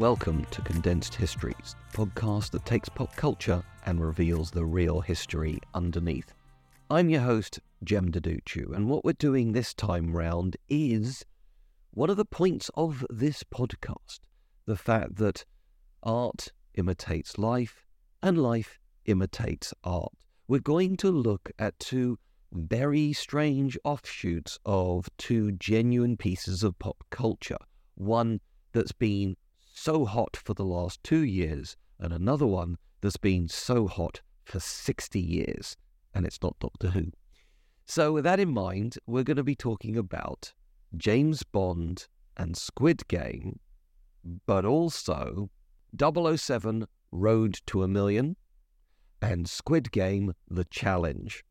Welcome to Condensed Histories, the podcast that takes pop culture and reveals the real history underneath. I'm your host, Jem Duducu, and what we're doing this time round is one of the points of this podcast the fact that art imitates life and life imitates art. We're going to look at two very strange offshoots of two genuine pieces of pop culture. One that's been so hot for the last two years, and another one that's been so hot for 60 years, and it's not Doctor Who. So, with that in mind, we're going to be talking about James Bond and Squid Game, but also 007 Road to a Million and Squid Game The Challenge.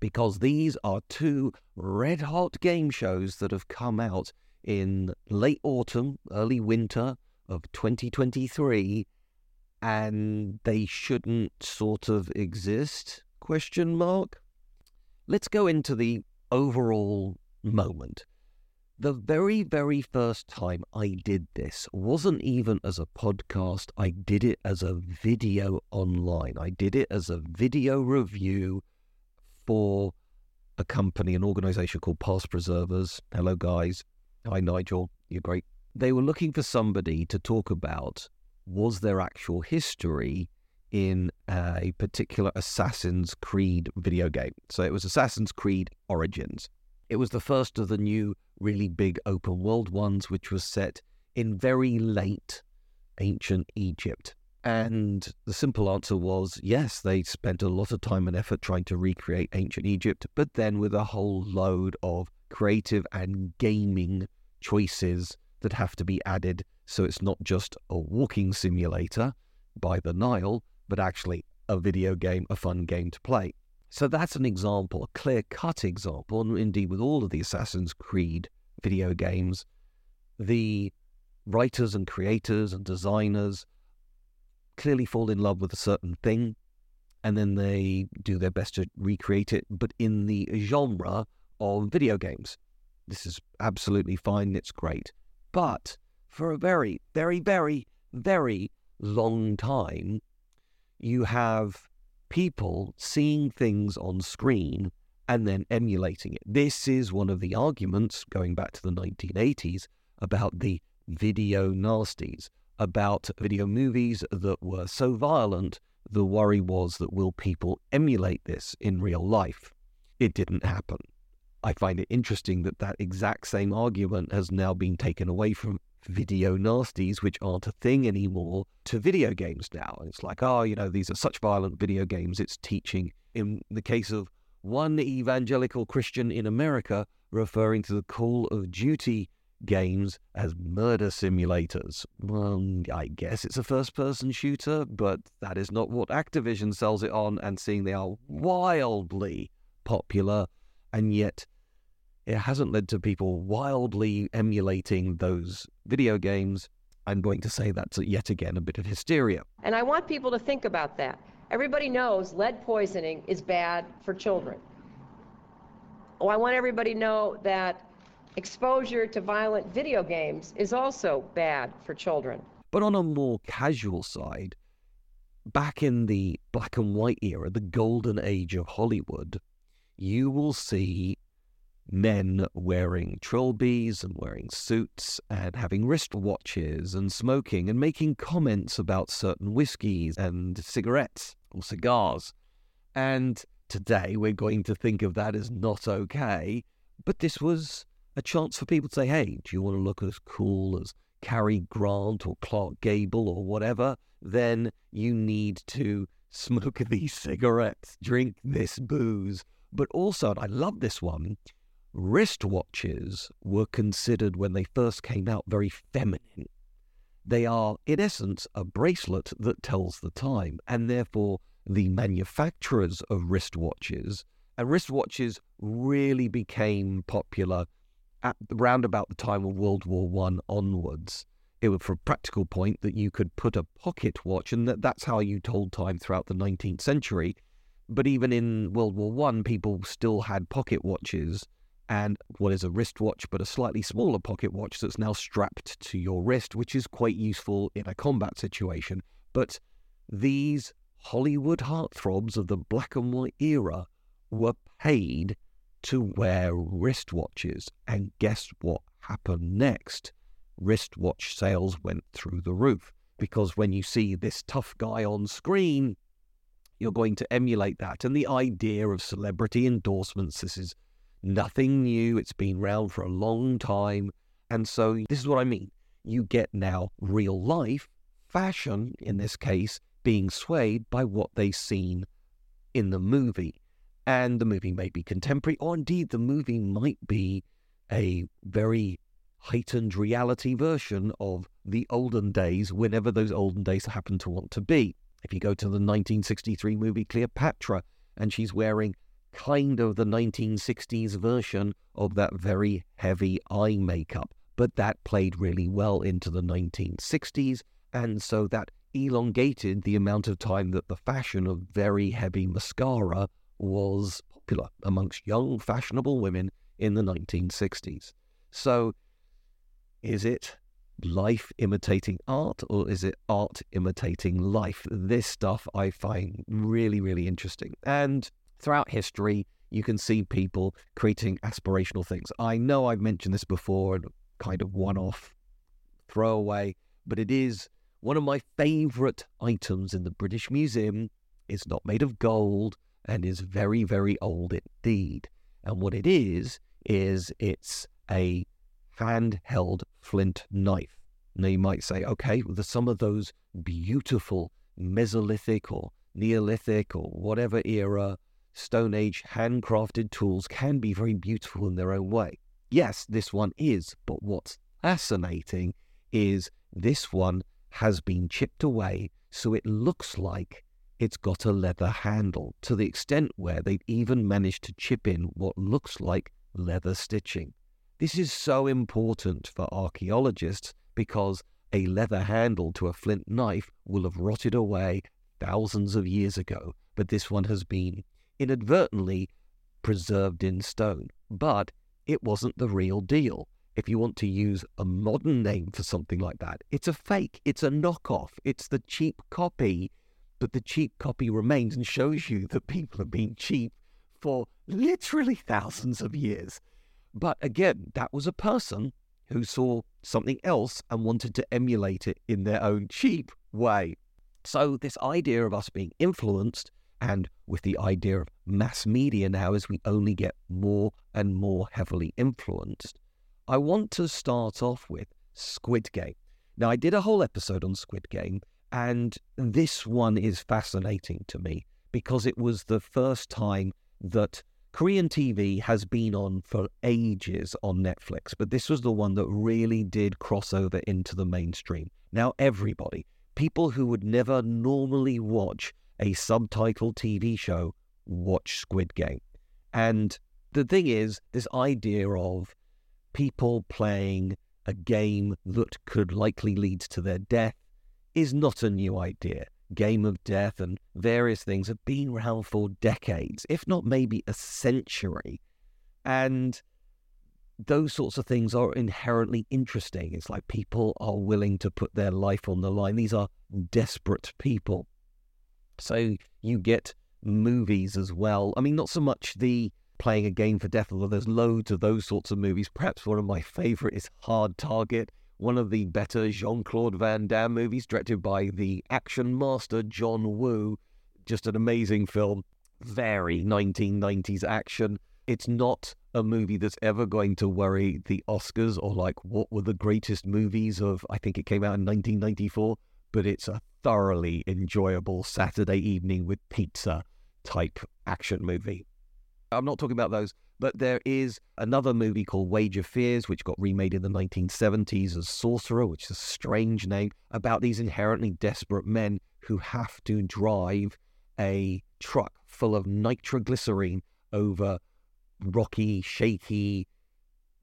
Because these are two red hot game shows that have come out in late autumn, early winter of 2023, and they shouldn't sort of exist? Question mark. Let's go into the overall moment. The very, very first time I did this wasn't even as a podcast. I did it as a video online. I did it as a video review for a company, an organization called Past Preservers. Hello, guys. Hi, Nigel. You're great. They were looking for somebody to talk about was there actual history in a particular Assassin's Creed video game. So it was Assassin's Creed Origins. It was the first of the new, really big open world ones, which was set in very late ancient Egypt. And the simple answer was yes, they spent a lot of time and effort trying to recreate ancient Egypt, but then with a whole load of creative and gaming choices that have to be added. So it's not just a walking simulator by the Nile, but actually a video game, a fun game to play. So that's an example, a clear cut example, and indeed with all of the Assassin's Creed video games, the writers and creators and designers clearly fall in love with a certain thing and then they do their best to recreate it, but in the genre of video games. This is absolutely fine, it's great. But for a very, very, very, very long time, you have people seeing things on screen and then emulating it. This is one of the arguments going back to the 1980s about the video nasties, about video movies that were so violent. The worry was that will people emulate this in real life? It didn't happen. I find it interesting that that exact same argument has now been taken away from video nasties, which aren't a thing anymore, to video games now. And it's like, oh, you know, these are such violent video games. It's teaching, in the case of one evangelical Christian in America, referring to the Call of Duty games as murder simulators. Well, I guess it's a first person shooter, but that is not what Activision sells it on, and seeing they are wildly popular, and yet it hasn't led to people wildly emulating those video games. I'm going to say that's yet again a bit of hysteria. And I want people to think about that. Everybody knows lead poisoning is bad for children. Oh, I want everybody to know that exposure to violent video games is also bad for children. But on a more casual side, back in the black and white era, the golden age of Hollywood, you will see men wearing trilbies and wearing suits and having wristwatches and smoking and making comments about certain whiskies and cigarettes or cigars. And today we're going to think of that as not okay. But this was a chance for people to say, hey, do you want to look as cool as Cary Grant or Clark Gable or whatever? Then you need to smoke these cigarettes, drink this booze. But also, and I love this one, wristwatches were considered when they first came out very feminine. They are, in essence, a bracelet that tells the time, and therefore the manufacturers of wristwatches and wristwatches really became popular at around about the time of World War One onwards. It was for a practical point that you could put a pocket watch, and that, that's how you told time throughout the 19th century. But even in World War One, people still had pocket watches and what is a wristwatch, but a slightly smaller pocket watch that's now strapped to your wrist, which is quite useful in a combat situation. But these Hollywood heartthrobs of the black and white era were paid to wear wristwatches. And guess what happened next? Wristwatch sales went through the roof because when you see this tough guy on screen, you're going to emulate that. And the idea of celebrity endorsements, this is nothing new. It's been around for a long time. And so this is what I mean. You get now real life fashion, in this case, being swayed by what they've seen in the movie and the movie may be contemporary, or indeed the movie might be a very heightened reality version of the olden days, whenever those olden days happen to want to be. If you go to the 1963 movie Cleopatra, and she's wearing kind of the 1960s version of that very heavy eye makeup, but that played really well into the 1960s, and so that elongated the amount of time that the fashion of very heavy mascara was popular amongst young, fashionable women in the 1960s. So, is it life imitating art or is it art imitating life? This stuff I find really, really interesting. And throughout history, you can see people creating aspirational things. I know I've mentioned this before kind of one off throwaway, but it is one of my favorite items in the British Museum. It's not made of gold and is very, very old indeed. And what it is, is it's a handheld flint knife. Now you might say, okay, well, some of those beautiful Mesolithic or Neolithic or whatever era Stone Age handcrafted tools can be very beautiful in their own way. Yes, this one is, but what's fascinating is this one has been chipped away so it looks like it's got a leather handle to the extent where they've even managed to chip in what looks like leather stitching. This is so important for archaeologists because a leather handle to a flint knife will have rotted away thousands of years ago, but this one has been inadvertently preserved in stone. But it wasn't the real deal. If you want to use a modern name for something like that, it's a fake, it's a knockoff, it's the cheap copy but the cheap copy remains and shows you that people have been cheap for literally thousands of years. But again, that was a person who saw something else and wanted to emulate it in their own cheap way. So, this idea of us being influenced, and with the idea of mass media now as we only get more and more heavily influenced, I want to start off with Squid Game. Now, I did a whole episode on Squid Game, and this one is fascinating to me because it was the first time that Korean TV has been on for ages on Netflix, but this was the one that really did cross over into the mainstream. Now, everybody, people who would never normally watch a subtitled TV show, watch Squid Game. And the thing is, this idea of people playing a game that could likely lead to their death is not a new idea. Game of Death and various things have been around for decades, if not maybe a century. And those sorts of things are inherently interesting. It's like people are willing to put their life on the line. These are desperate people. So you get movies as well. I mean, not so much the playing a game for death, although there's loads of those sorts of movies. Perhaps one of my favorite is Hard Target one of the better Jean Claude Van Damme movies, directed by the action master John Woo. Just an amazing film. Very 1990s action. It's not a movie that's ever going to worry the Oscars or like what were the greatest movies of, I think it came out in 1994, but it's a thoroughly enjoyable Saturday evening with pizza type action movie. I'm not talking about those, but there is another movie called Wage of Fears, which got remade in the 1970s as Sorcerer, which is a strange name, about these inherently desperate men who have to drive a truck full of nitroglycerine over rocky, shaky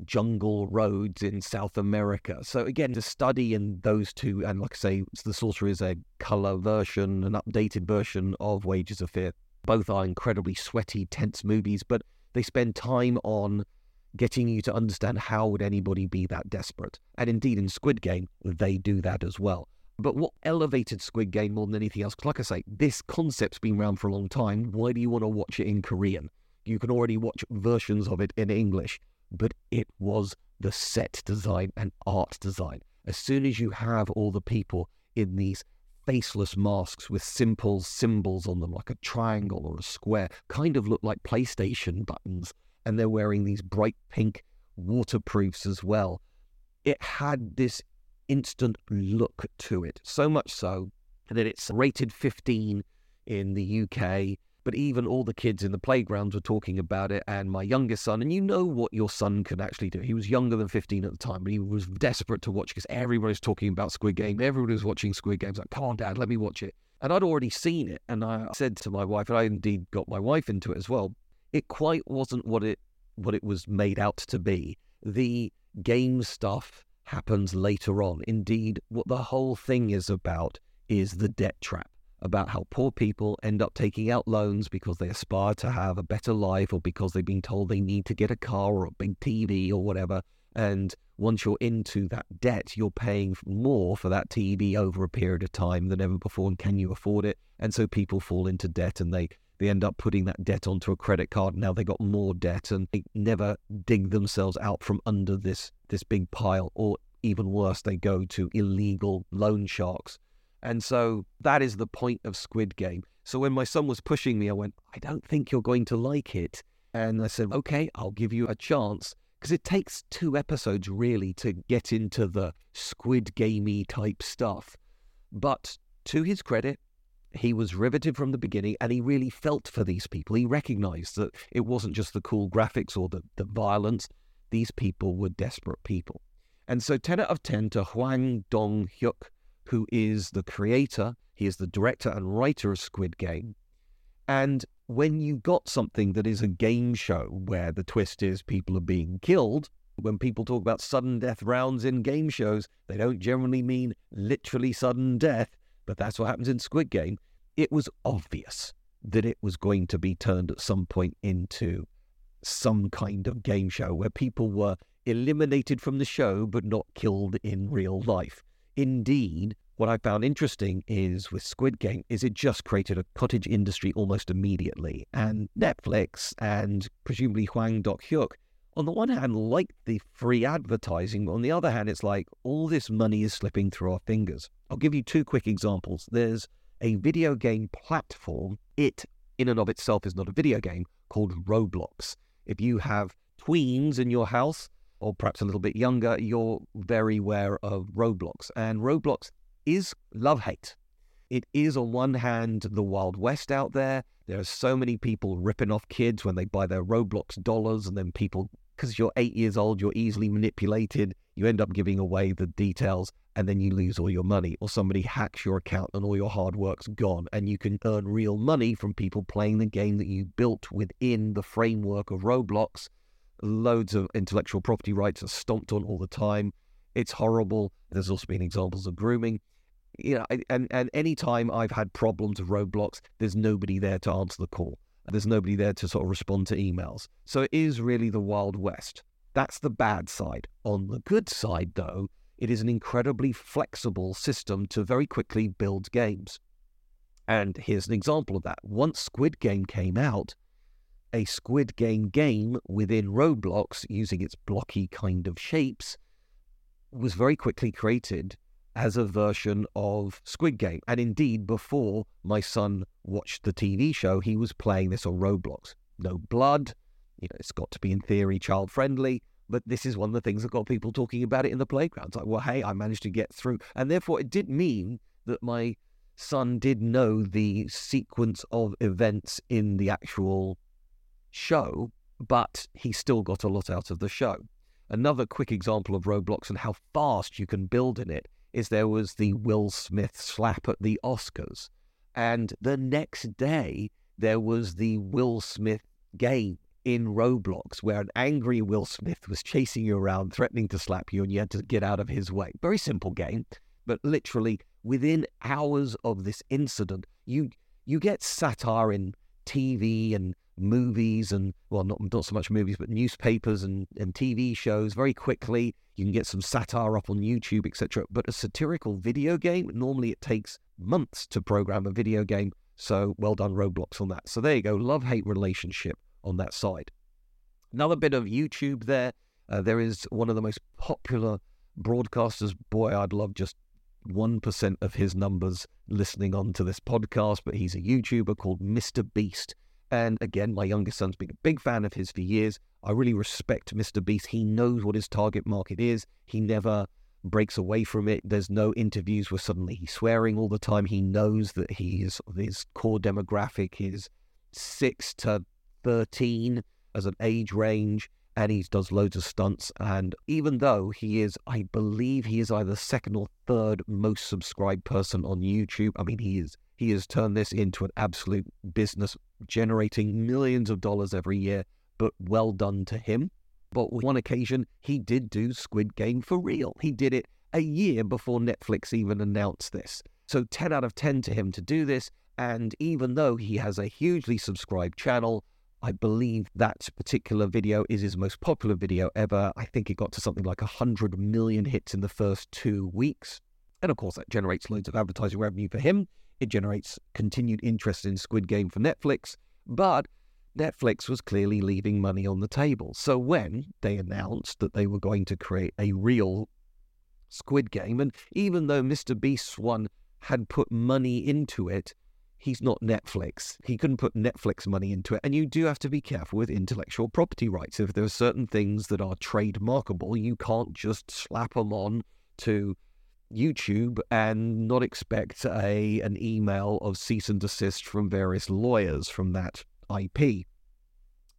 jungle roads in South America. So again, to study in those two, and like I say, The Sorcerer is a color version, an updated version of Wages of Fear. Both are incredibly sweaty, tense movies, but they spend time on getting you to understand how would anybody be that desperate. And indeed, in Squid Game, they do that as well. But what elevated Squid Game more than anything else? Like I say, this concept's been around for a long time. Why do you want to watch it in Korean? You can already watch versions of it in English, but it was the set design and art design. As soon as you have all the people in these faceless masks with simple symbols on them, like a triangle or a square, kind of look like PlayStation buttons, and they're wearing these bright pink waterproofs as well. It had this instant look to it, so much so that it's rated 15 in the UK but even all the kids in the playgrounds were talking about it. And my youngest son, and you know what your son can actually do. He was younger than 15 at the time, but he was desperate to watch because everybody was talking about Squid Game. Everyone was watching Squid Games. Like, come on, Dad, let me watch it. And I'd already seen it. And I said to my wife, and I indeed got my wife into it as well, it quite wasn't what it what it was made out to be. The game stuff happens later on. Indeed, what the whole thing is about is the debt trap about how poor people end up taking out loans because they aspire to have a better life or because they've been told they need to get a car or a big TV or whatever. And once you're into that debt, you're paying more for that TV over a period of time than ever before. And can you afford it? And so people fall into debt and they, they end up putting that debt onto a credit card. Now they got more debt and they never dig themselves out from under this, this big pile. Or even worse, they go to illegal loan sharks and so that is the point of Squid Game. So when my son was pushing me, I went, I don't think you're going to like it. And I said, okay, I'll give you a chance. Because it takes two episodes really to get into the Squid Gamey type stuff. But to his credit, he was riveted from the beginning and he really felt for these people. He recognized that it wasn't just the cool graphics or the, the violence. These people were desperate people. And so 10 out of 10 to Hwang Dong Hyuk who is the creator, he is the director and writer of Squid Game. And when you got something that is a game show where the twist is people are being killed, when people talk about sudden death rounds in game shows, they don't generally mean literally sudden death, but that's what happens in Squid Game. It was obvious that it was going to be turned at some point into some kind of game show where people were eliminated from the show but not killed in real life. Indeed, what I found interesting is with Squid Game is it just created a cottage industry almost immediately. And Netflix and presumably Hwang Dong Hyuk, on the one hand, like the free advertising, but on the other hand, it's like all this money is slipping through our fingers. I'll give you two quick examples. There's a video game platform. It, in and of itself, is not a video game called Roblox. If you have tweens in your house, or perhaps a little bit younger, you're very aware of Roblox. And Roblox is love hate. It is, on one hand, the Wild West out there. There are so many people ripping off kids when they buy their Roblox dollars, and then people, because you're eight years old, you're easily manipulated. You end up giving away the details, and then you lose all your money. Or somebody hacks your account, and all your hard work's gone. And you can earn real money from people playing the game that you built within the framework of Roblox loads of intellectual property rights are stomped on all the time. It's horrible. There's also been examples of grooming. You know, and and any time I've had problems with Roblox, there's nobody there to answer the call. There's nobody there to sort of respond to emails. So it is really the Wild West. That's the bad side. On the good side, though, it is an incredibly flexible system to very quickly build games. And here's an example of that. Once Squid Game came out, a Squid Game game within Roblox using its blocky kind of shapes was very quickly created as a version of Squid Game. And indeed, before my son watched the TV show, he was playing this on Roblox. No blood, you know, it's got to be in theory child friendly, but this is one of the things that got people talking about it in the playground. It's like, well, hey, I managed to get through. And therefore, it did mean that my son did know the sequence of events in the actual show, but he still got a lot out of the show. Another quick example of Roblox and how fast you can build in it is there was the Will Smith slap at the Oscars. And the next day, there was the Will Smith game in Roblox where an angry Will Smith was chasing you around, threatening to slap you, and you had to get out of his way. Very simple game, but literally within hours of this incident, you you get satire in TV and movies and well not not so much movies but newspapers and, and TV shows very quickly. You can get some satire up on YouTube etc but a satirical video game normally it takes months to program a video game. So well done Roblox on that. So there you go. Love hate relationship on that side. Another bit of YouTube there. Uh, there is one of the most popular broadcasters. Boy I'd love just 1% of his numbers listening on to this podcast, but he's a YouTuber called Mr. Beast. And again, my youngest son's been a big fan of his for years. I really respect Mr. Beast. He knows what his target market is. He never breaks away from it. There's no interviews where suddenly he's swearing all the time. He knows that he is his core demographic is six to thirteen as an age range and he does loads of stunts. And even though he is, I believe he is either second or third most subscribed person on YouTube. I mean, he is he has turned this into an absolute business, generating millions of dollars every year. But well done to him. But one occasion, he did do Squid Game for real. He did it a year before Netflix even announced this. So 10 out of 10 to him to do this. And even though he has a hugely subscribed channel, I believe that particular video is his most popular video ever. I think it got to something like 100 million hits in the first two weeks. And of course, that generates loads of advertising revenue for him. It generates continued interest in Squid Game for Netflix. But Netflix was clearly leaving money on the table. So when they announced that they were going to create a real Squid Game, and even though Mr. Beast's one had put money into it, he's not Netflix. He couldn't put Netflix money into it. And you do have to be careful with intellectual property rights. If there are certain things that are trademarkable, you can't just slap them on to YouTube and not expect a an email of cease and desist from various lawyers from that IP.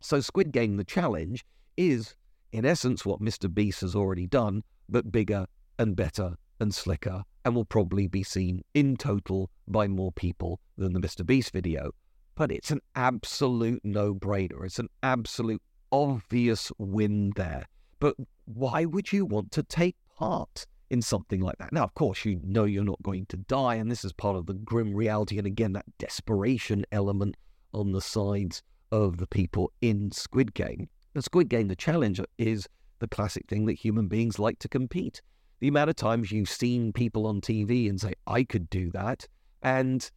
So Squid Game the challenge is in essence what Mr. Beast has already done, but bigger and better and slicker and will probably be seen in total by more people than the Mr. Beast video. But it's an absolute no brainer. It's an absolute obvious win there. But why would you want to take part in something like that? Now, of course, you know you're not going to die, and this is part of the grim reality. And again, that desperation element on the sides of the people in Squid Game. The Squid Game, the challenge is the classic thing that human beings like to compete the amount of times you've seen people on TV and say, I could do that. And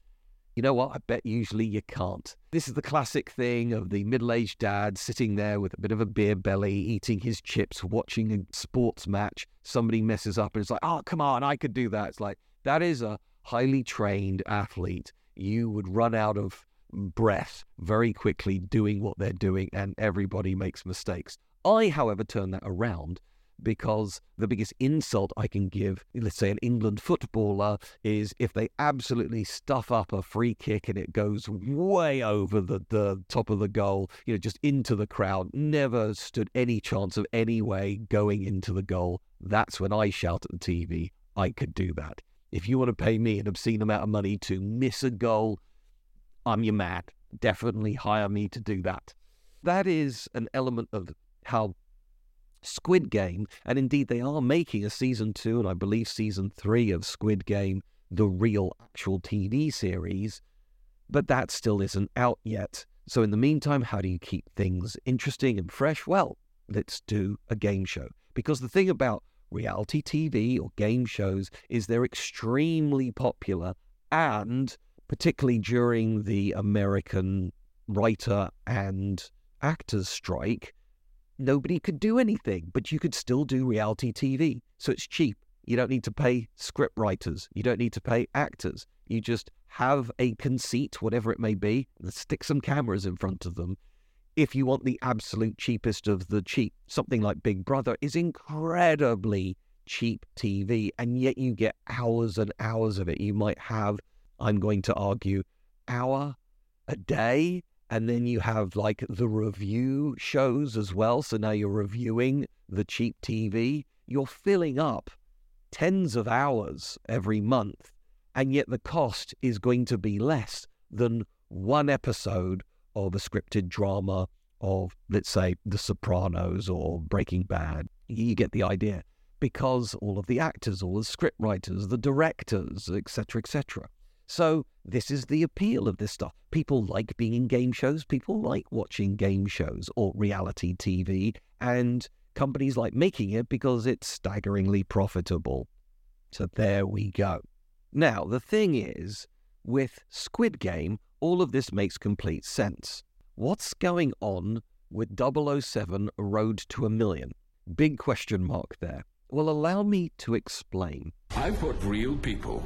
you know what? I bet usually you can't. This is the classic thing of the middle aged dad sitting there with a bit of a beer belly, eating his chips, watching a sports match. Somebody messes up and it's like, oh, come on, I could do that. It's like, that is a highly trained athlete. You would run out of breath very quickly doing what they're doing, and everybody makes mistakes. I, however, turn that around because the biggest insult I can give, let's say an England footballer, is if they absolutely stuff up a free kick and it goes way over the, the top of the goal, you know, just into the crowd, never stood any chance of any way going into the goal. That's when I shout at the TV, I could do that. If you want to pay me an obscene amount of money to miss a goal, I'm your man. Definitely hire me to do that. That is an element of how Squid Game, and indeed they are making a season two and I believe season three of Squid Game, the real actual TV series, but that still isn't out yet. So, in the meantime, how do you keep things interesting and fresh? Well, let's do a game show. Because the thing about reality TV or game shows is they're extremely popular and particularly during the American writer and actors strike, nobody could do anything, but you could still do reality TV. So it's cheap. You don't need to pay script writers. You don't need to pay actors. You just have a conceit, whatever it may be, stick some cameras in front of them. If you want the absolute cheapest of the cheap, something like Big Brother is incredibly cheap TV, and yet you get hours and hours of it. You might have I'm going to argue, hour a day. And then you have like the review shows as well. So now you're reviewing the cheap TV. You're filling up tens of hours every month. And yet the cost is going to be less than one episode of a scripted drama of, let's say, The Sopranos or Breaking Bad. You get the idea. Because all of the actors, all the script writers, the directors, etc., etc. So this is the appeal of this stuff. People like being in game shows. People like watching game shows or reality TV, and companies like making it because it's staggeringly profitable. So there we go. Now the thing is, with Squid Game, all of this makes complete sense. What's going on with 007 Road to a Million? Big question mark there. Well, allow me to explain. I've put real people.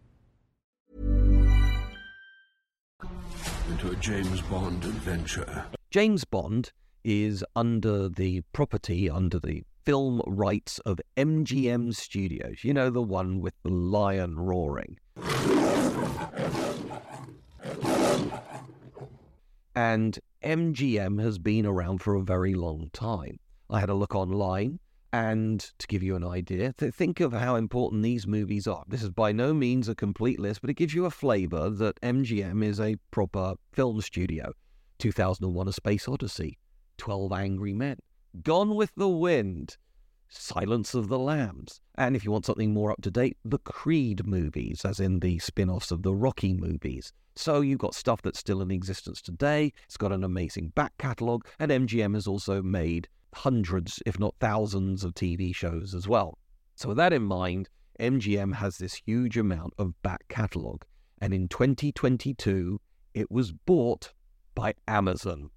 A James Bond adventure. James Bond is under the property, under the film rights of MGM Studios. You know, the one with the lion roaring. And MGM has been around for a very long time. I had a look online, and to give you an idea, th- think of how important these movies are. This is by no means a complete list, but it gives you a flavor that MGM is a proper film studio. 2001 A Space Odyssey, 12 Angry Men, Gone with the Wind, Silence of the Lambs, and if you want something more up to date, the Creed movies, as in the spin offs of the Rocky movies. So you've got stuff that's still in existence today. It's got an amazing back catalogue, and MGM has also made hundreds, if not thousands, of TV shows as well. So, with that in mind, MGM has this huge amount of back catalogue. And in 2022, it was bought by Amazon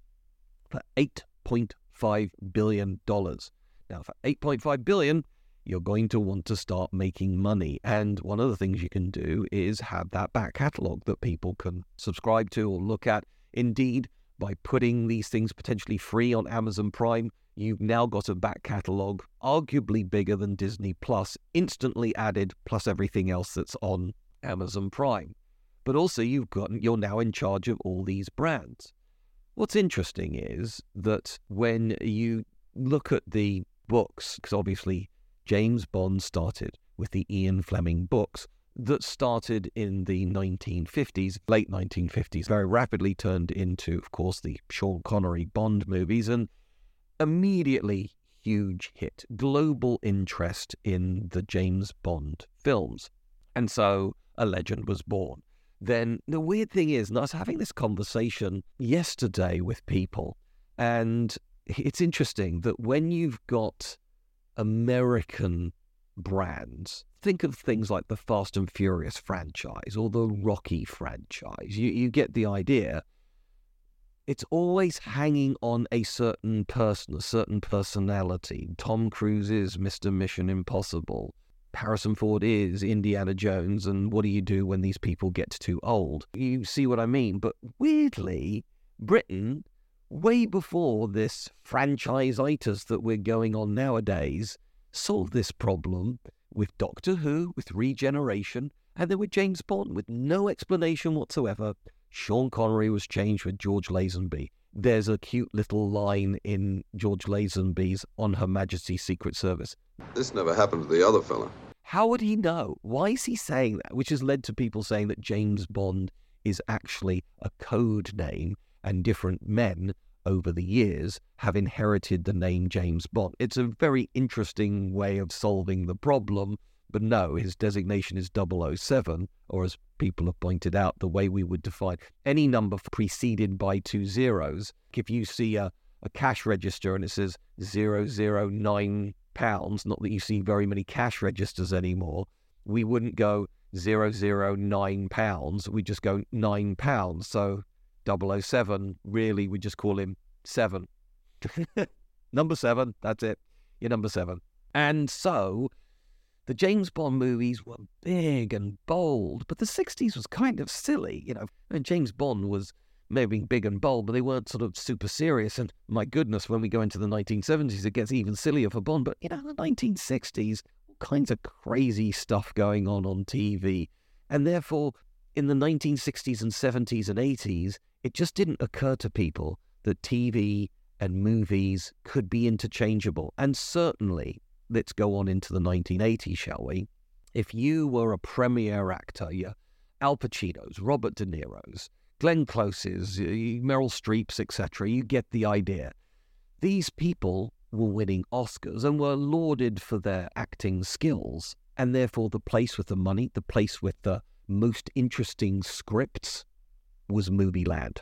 for $8.5 billion. Now, for 8.5 billion, you're going to want to start making money. And one of the things you can do is have that back catalog that people can subscribe to or look at. Indeed, by putting these things potentially free on Amazon Prime, you've now got a back catalog arguably bigger than Disney Plus, instantly added, plus everything else that's on Amazon Prime. But also you've got you're now in charge of all these brands. What's interesting is that when you look at the books, because obviously James Bond started with the Ian Fleming books that started in the 1950s, late 1950s, very rapidly turned into, of course, the Sean Connery Bond movies, and immediately huge hit, global interest in the James Bond films. And so a legend was born. Then the weird thing is, and I was having this conversation yesterday with people, and it's interesting that when you've got American brands, think of things like the Fast and Furious franchise or the Rocky franchise. You, you get the idea. It's always hanging on a certain person, a certain personality. Tom Cruise is Mr. Mission Impossible. Harrison Ford is Indiana Jones. And what do you do when these people get too old? You see what I mean? But weirdly, Britain way before this franchise-itis that we're going on nowadays, solved this problem with Doctor Who, with Regeneration, and then with James Bond, with no explanation whatsoever. Sean Connery was changed with George Lazenby. There's a cute little line in George Lazenby's On Her Majesty's Secret Service. This never happened to the other fella. How would he know? Why is he saying that? Which has led to people saying that James Bond is actually a code name and different men over the years have inherited the name James Bond. It's a very interesting way of solving the problem, but no, his designation is 007, or as people have pointed out, the way we would define any number preceded by two zeros. If you see a, a cash register and it says 009 pounds, not that you see very many cash registers anymore, we wouldn't go 009 pounds, we just go 9 pounds. So 007, really, we just call him 7. number 7, that's it. You're number 7. And so the James Bond movies were big and bold, but the 60s was kind of silly, you know. And James Bond was maybe big and bold, but they weren't sort of super serious. And my goodness, when we go into the 1970s, it gets even sillier for Bond. But, you know, the 1960s, all kinds of crazy stuff going on on TV. And therefore, in the 1960s and 70s and 80s, it just didn't occur to people that TV and movies could be interchangeable. And certainly, let's go on into the 1980s, shall we? If you were a premier actor, yeah, Al Pacino's, Robert De Niro's, Glenn Close's, Meryl Streep's, etc., you get the idea. These people were winning Oscars and were lauded for their acting skills, and therefore the place with the money, the place with the most interesting scripts was Movie Land.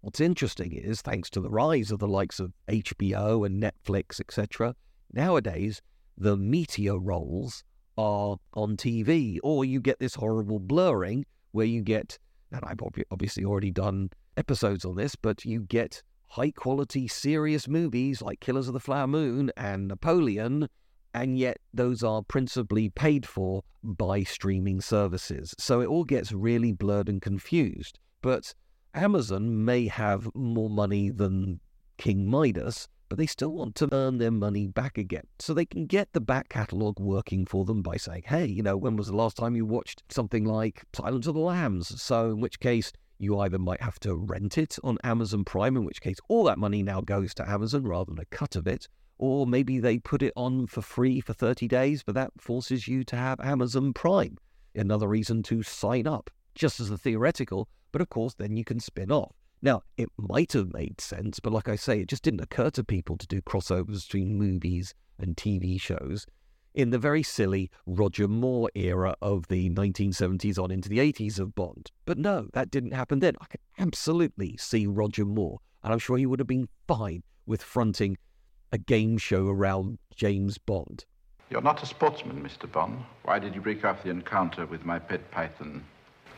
What's interesting is, thanks to the rise of the likes of HBO and Netflix, etc., nowadays the meteor rolls are on TV, or you get this horrible blurring where you get, and I've obviously already done episodes on this, but you get high quality, serious movies like Killers of the Flower Moon and Napoleon, and yet those are principally paid for by streaming services. So it all gets really blurred and confused. But Amazon may have more money than King Midas, but they still want to earn their money back again. So they can get the back catalogue working for them by saying, hey, you know, when was the last time you watched something like Silence of the Lambs? So, in which case, you either might have to rent it on Amazon Prime, in which case all that money now goes to Amazon rather than a cut of it, or maybe they put it on for free for 30 days, but that forces you to have Amazon Prime. Another reason to sign up, just as a theoretical, but of course, then you can spin off. Now, it might have made sense, but like I say, it just didn't occur to people to do crossovers between movies and TV shows in the very silly Roger Moore era of the 1970s on into the 80s of Bond. But no, that didn't happen then. I can absolutely see Roger Moore, and I'm sure he would have been fine with fronting a game show around James Bond. You're not a sportsman, Mr. Bond. Why did you break off the encounter with my pet python?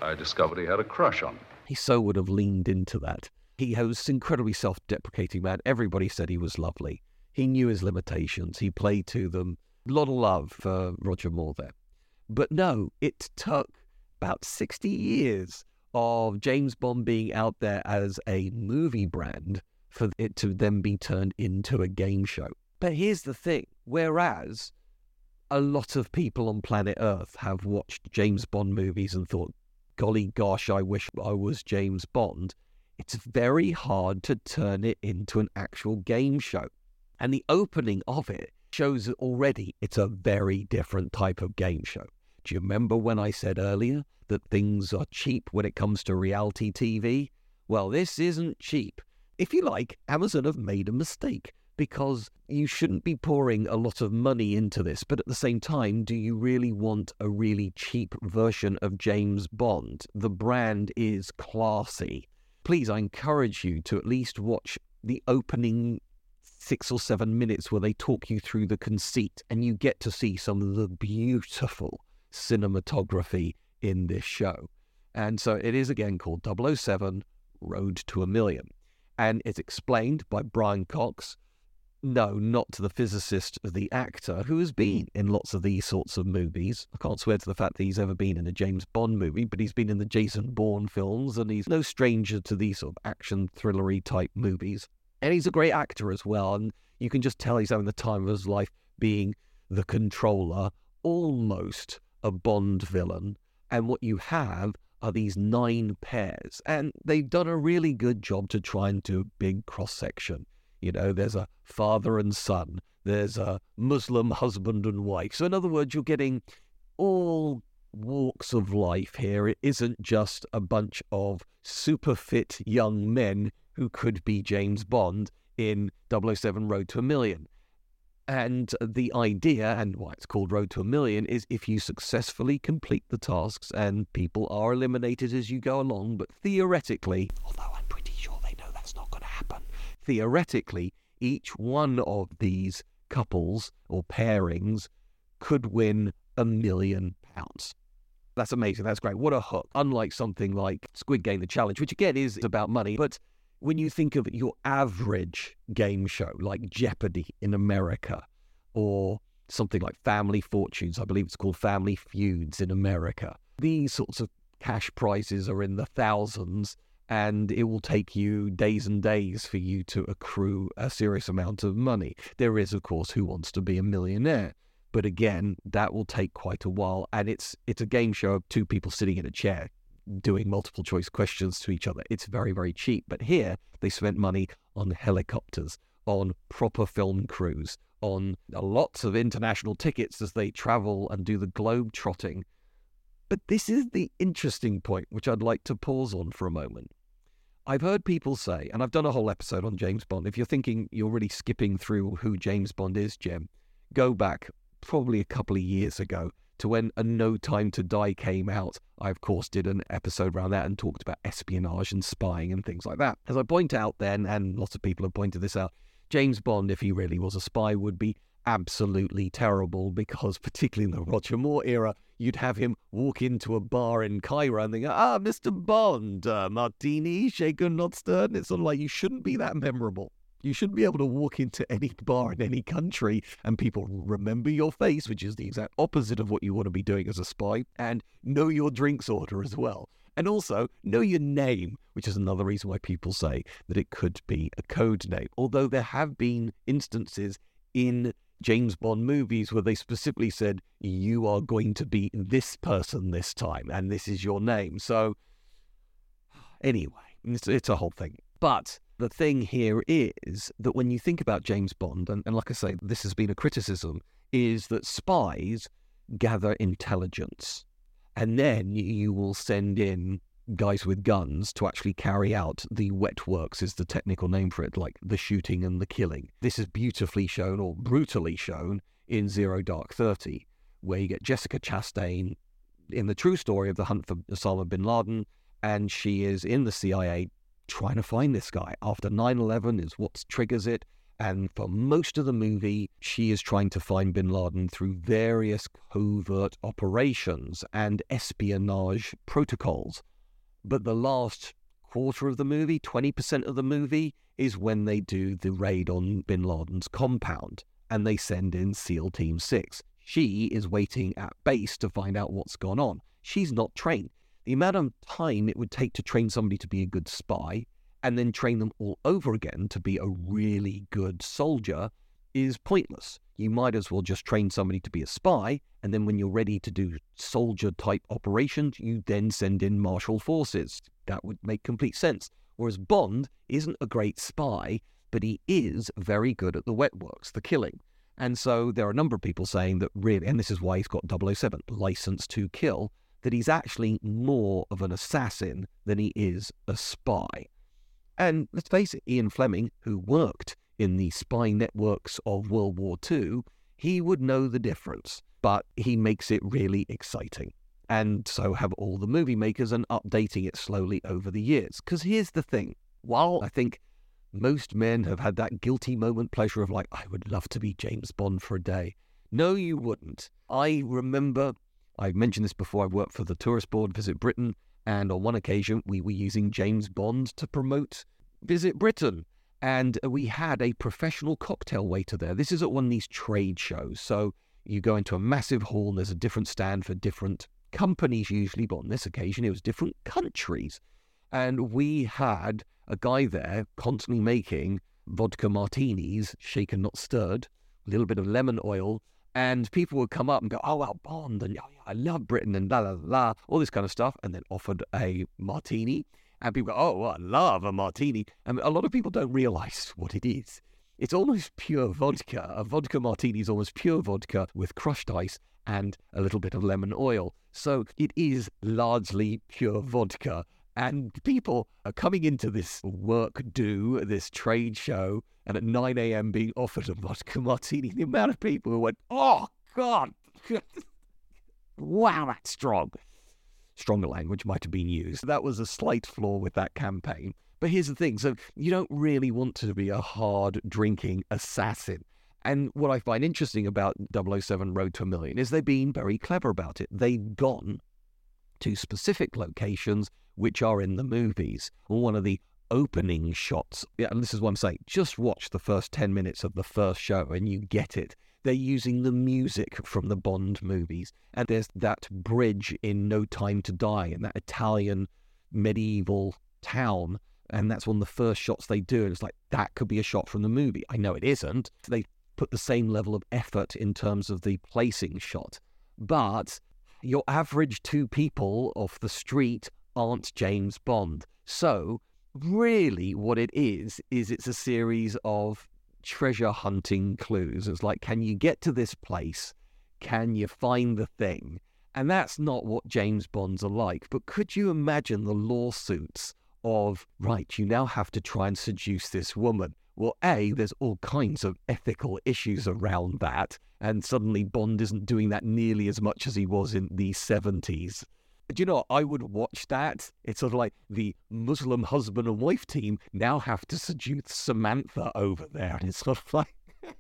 I discovered he had a crush on me. He so would have leaned into that. He was incredibly self deprecating man. Everybody said he was lovely. He knew his limitations. He played to them. A lot of love for Roger Moore there. But no, it took about 60 years of James Bond being out there as a movie brand for it to then be turned into a game show. But here's the thing whereas a lot of people on planet Earth have watched James Bond movies and thought, golly gosh, I wish I was James Bond, it's very hard to turn it into an actual game show. And the opening of it shows already it's a very different type of game show. Do you remember when I said earlier that things are cheap when it comes to reality TV? Well, this isn't cheap. If you like, Amazon have made a mistake because you shouldn't be pouring a lot of money into this. But at the same time, do you really want a really cheap version of James Bond? The brand is classy. Please, I encourage you to at least watch the opening six or seven minutes where they talk you through the conceit and you get to see some of the beautiful cinematography in this show. And so it is again called 007 Road to a Million. And it's explained by Brian Cox. No, not to the physicist, the actor, who has been mm. in lots of these sorts of movies. I can't swear to the fact that he's ever been in a James Bond movie, but he's been in the Jason Bourne films, and he's no stranger to these sort of action thrillery type movies. And he's a great actor as well. And you can just tell he's having the time of his life being the controller, almost a Bond villain. And what you have are these nine pairs. And they've done a really good job to try and do a big cross section. You know, there's a father and son, there's a Muslim husband and wife. So, in other words, you're getting all walks of life here. It isn't just a bunch of super fit young men who could be James Bond in 007 Road to a Million. And the idea, and why it's called Road to a Million, is if you successfully complete the tasks and people are eliminated as you go along, but theoretically, although I'm pretty sure they know that's not going to happen, theoretically, each one of these couples or pairings could win a million pounds. That's amazing. That's great. What a hook. Unlike something like Squid Game The Challenge, which again is about money, but when you think of your average game show like Jeopardy in America or something like Family Fortunes, I believe it's called Family Feuds in America, these sorts of cash prizes are in the thousands and it will take you days and days for you to accrue a serious amount of money. There is, of course, Who Wants to Be a Millionaire. But again, that will take quite a while, and it's it's a game show of two people sitting in a chair doing multiple choice questions to each other. It's very, very cheap. But here they spent money on helicopters, on proper film crews, on lots of international tickets as they travel and do the globe trotting. But this is the interesting point, which I'd like to pause on for a moment. I've heard people say, and I've done a whole episode on James Bond. If you're thinking you're really skipping through who James Bond is, Jem, go back probably a couple of years ago to when A No Time to Die came out. I, of course, did an episode around that and talked about espionage and spying and things like that. As I point out then, and lots of people have pointed this out, James Bond, if he really was a spy, would be absolutely terrible because, particularly in the Roger Moore era, you'd have him walk into a bar in Cairo and think, ah, Mr. Bond, uh, martini, shaken, not stirred. it's sort of like you shouldn't be that memorable. You shouldn't be able to walk into any bar in any country and people remember your face, which is the exact opposite of what you want to be doing as a spy, and know your drinks order as well. And also know your name, which is another reason why people say that it could be a code name. Although there have been instances in James Bond movies where they specifically said, you are going to be this person this time, and this is your name. So, anyway, it's, it's a whole thing. But the thing here is that when you think about James Bond, and, and like I say, this has been a criticism, is that spies gather intelligence. And then you will send in guys with guns to actually carry out the wet works is the technical name for it, like the shooting and the killing. This is beautifully shown or brutally shown in Zero Dark Thirty, where you get Jessica Chastain in the true story of the hunt for Osama bin Laden, and she is in the CIA trying to find this guy. After 9 11 is what triggers it. And for most of the movie, she is trying to find bin Laden through various covert operations and espionage protocols. But the last quarter of the movie, 20% of the movie, is when they do the raid on bin Laden's compound and they send in SEAL Team 6. She is waiting at base to find out what's gone on. She's not trained the amount of time it would take to train somebody to be a good spy and then train them all over again to be a really good soldier is pointless. You might as well just train somebody to be a spy, and then when you're ready to do soldier type operations, you then send in martial forces. That would make complete sense. Whereas Bond isn't a great spy, but he is very good at the wet works, the killing. And so there are a number of people saying that really, and this is why he's got 007, license to kill, that he's actually more of an assassin than he is a spy. And let's face it, Ian Fleming, who worked in the spy networks of World War II, he would know the difference, but he makes it really exciting. And so have all the movie makers and updating it slowly over the years. Because here's the thing while I think most men have had that guilty moment pleasure of, like, I would love to be James Bond for a day. No, you wouldn't. I remember I've mentioned this before. I worked for the tourist board Visit Britain, and on one occasion we were using James Bond to promote Visit Britain. And we had a professional cocktail waiter there. This is at one of these trade shows. So you go into a massive hall, and there's a different stand for different companies usually, but on this occasion it was different countries. And we had a guy there constantly making vodka martinis, shaken not stirred, a little bit of lemon oil, and people would come up and go, "Oh, well, Bond," and oh, yeah, I love Britain, and la la la, all this kind of stuff, and then offered a martini, and people go, "Oh, I love a martini," and a lot of people don't realise what it is. it's almost pure vodka. A vodka martini is almost pure vodka with crushed ice and a little bit of lemon oil. So it is largely pure vodka. And people are coming into this work do, this trade show, and at 9 a.m. being offered a vodka martini. The amount of people who went, oh, God, wow, that's strong. Stronger language might have been used. That was a slight flaw with that campaign. But here's the thing so you don't really want to be a hard drinking assassin. And what I find interesting about 007 Road to a Million is they've been very clever about it. They've gone to specific locations which are in the movies. One of the opening shots, yeah, and this is what I'm saying, just watch the first 10 minutes of the first show and you get it. They're using the music from the Bond movies. And there's that bridge in No Time to Die in that Italian medieval town. And that's one of the first shots they do. And it's like, that could be a shot from the movie. I know it isn't. They put the same level of effort in terms of the placing shot. But your average two people off the street aren't James Bond. So, really, what it is, is it's a series of treasure hunting clues. It's like, can you get to this place? Can you find the thing? And that's not what James Bonds are like. But could you imagine the lawsuits of, right, you now have to try and seduce this woman? Well, A, there's all kinds of ethical issues around that. And suddenly Bond isn't doing that nearly as much as he was in the 70s. Do you know, I would watch that. It's sort of like the Muslim husband and wife team now have to seduce Samantha over there. And it's sort of like,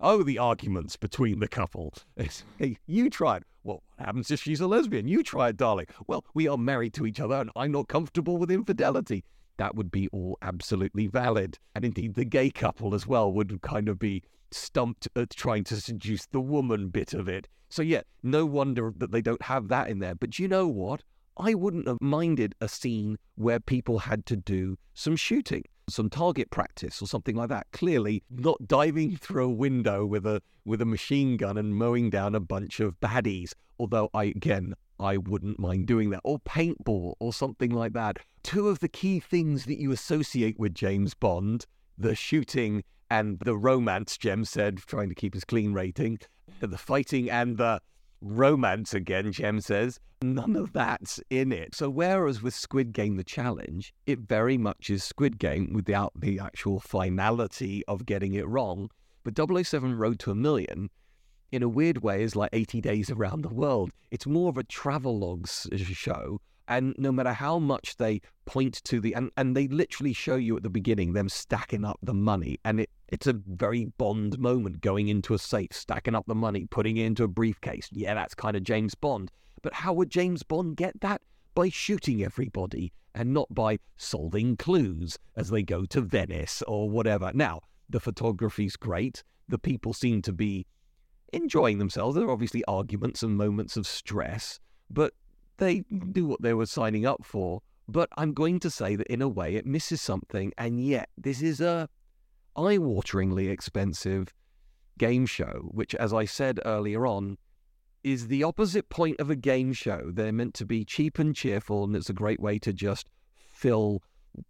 oh, the arguments between the couple. It's, hey, you tried. Well, what happens if she's a lesbian? You tried, darling. Well, we are married to each other and I'm not comfortable with infidelity that would be all absolutely valid. And indeed, the gay couple as well would kind of be stumped at trying to seduce the woman bit of it. So, yeah, no wonder that they don't have that in there. But you know what? I wouldn't have minded a scene where people had to do some shooting, some target practice or something like that. Clearly, not diving through a window with a with a machine gun and mowing down a bunch of baddies. Although I again I wouldn't mind doing that. Or paintball or something like that. Two of the key things that you associate with James Bond the shooting and the romance, Jem said, trying to keep his clean rating, the fighting and the romance again, Jem says. None of that's in it. So, whereas with Squid Game, the challenge, it very much is Squid Game without the actual finality of getting it wrong. But 007 Road to a Million in a weird way, is like 80 Days Around the World. It's more of a travelogues uh, show. And no matter how much they point to the, and, and they literally show you at the beginning them stacking up the money. And it, it's a very Bond moment going into a safe, stacking up the money, putting it into a briefcase. Yeah, that's kind of James Bond. But how would James Bond get that? By shooting everybody and not by solving clues as they go to Venice or whatever. Now, the photography's great. The people seem to be enjoying themselves. There are obviously arguments and moments of stress, but they do what they were signing up for. But I'm going to say that in a way it misses something, and yet this is a eye-wateringly expensive game show, which, as I said earlier on, is the opposite point of a game show. They're meant to be cheap and cheerful, and it's a great way to just fill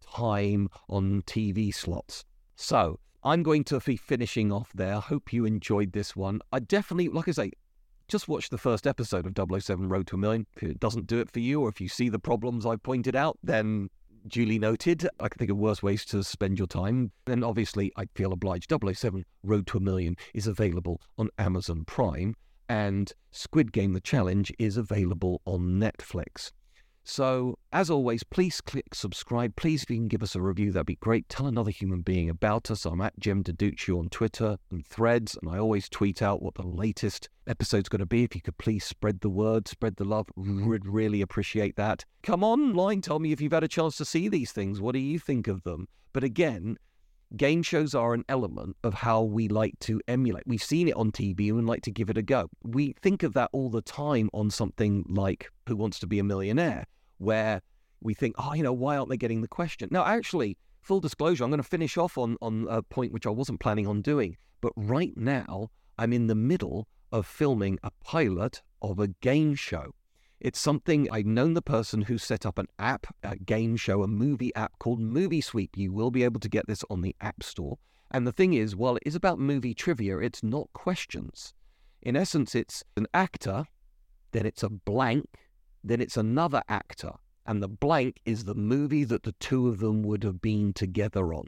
time on TV slots. So I'm going to be finishing off there. Hope you enjoyed this one. I definitely, like I say, just watch the first episode of 007 Road to a Million. If it doesn't do it for you, or if you see the problems I pointed out, then duly noted. I can think of worse ways to spend your time. And obviously, I feel obliged. 007 Road to a Million is available on Amazon Prime, and Squid Game The Challenge is available on Netflix. So, as always, please click subscribe. Please, if you can give us a review, that'd be great. Tell another human being about us. I'm at Jem Duducu on Twitter and threads, and I always tweet out what the latest episode's going to be. If you could please spread the word, spread the love, would really appreciate that. Come online, tell me if you've had a chance to see these things. What do you think of them? But again, game shows are an element of how we like to emulate. We've seen it on TV and like to give it a go. We think of that all the time on something like Who Wants to Be a Millionaire, where we think, oh, you know, why aren't they getting the question? Now, actually, full disclosure, I'm going to finish off on, on a point which I wasn't planning on doing. But right now, I'm in the middle of filming a pilot of a game show. It's something I've known the person who set up an app, a game show, a movie app called Movie Sweep. You will be able to get this on the App Store. And the thing is, while it is about movie trivia, it's not questions. In essence, it's an actor, then it's a blank, then it's another actor, and the blank is the movie that the two of them would have been together on.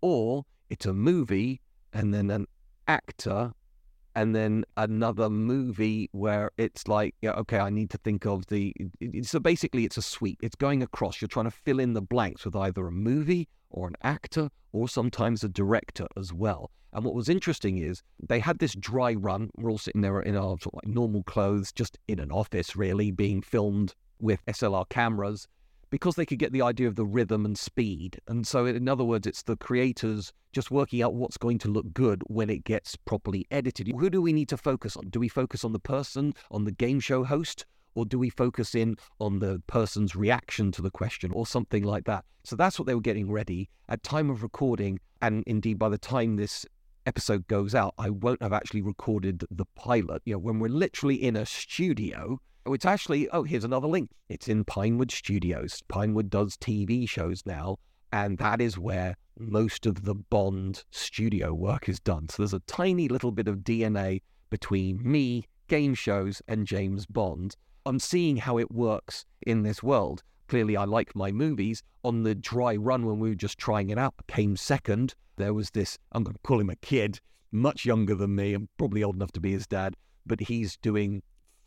Or it's a movie and then an actor and then another movie where it's like, yeah, okay, I need to think of the. So basically, it's a sweep. It's going across. You're trying to fill in the blanks with either a movie or an actor or sometimes a director as well. And what was interesting is they had this dry run. We're all sitting there in our sort of like normal clothes, just in an office, really, being filmed with SLR cameras because they could get the idea of the rhythm and speed. And so, in other words, it's the creators just working out what's going to look good when it gets properly edited. Who do we need to focus on? Do we focus on the person, on the game show host, or do we focus in on the person's reaction to the question or something like that? So that's what they were getting ready at time of recording. And indeed, by the time this episode goes out, I won't have actually recorded the pilot. You know, when we're literally in a studio Oh, it's actually, oh, here's another link. It's in Pinewood Studios. Pinewood does TV shows now, and that is where most of the Bond studio work is done. So there's a tiny little bit of DNA between me, game shows, and James Bond. I'm seeing how it works in this world. Clearly, I like my movies. On the dry run when we were just trying it out, I came second. There was this, I'm going to call him a kid, much younger than me and probably old enough to be his dad, but he's doing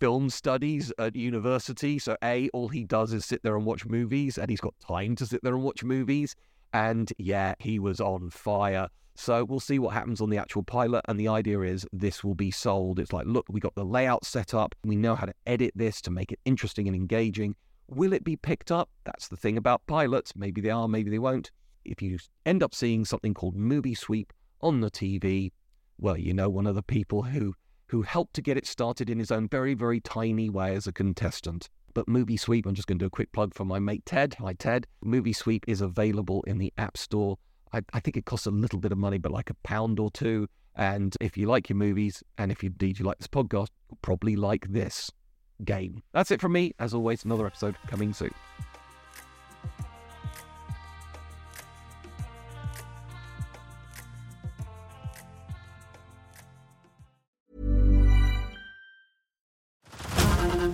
film studies at university. So, A, all he does is sit there and watch movies, and he's got time to sit there and watch movies. And yeah, he was on fire. So, we'll see what happens on the actual pilot. And the idea is this will be sold. It's like, look, we got the layout set up. We know how to edit this to make it interesting and engaging. Will it be picked up? That's the thing about pilots. Maybe they are, maybe they won't. If you end up seeing something called Movie Sweep on the TV, well, you know one of the people who who helped to get it started in his own very, very tiny way as a contestant. But Movie Sweep, I'm just going to do a quick plug for my mate Ted. Hi, Ted. Movie Sweep is available in the App Store. I, I think it costs a little bit of money, but like a pound or two. And if you like your movies, and if indeed you like this podcast, probably like this game. That's it from me. As always, another episode coming soon.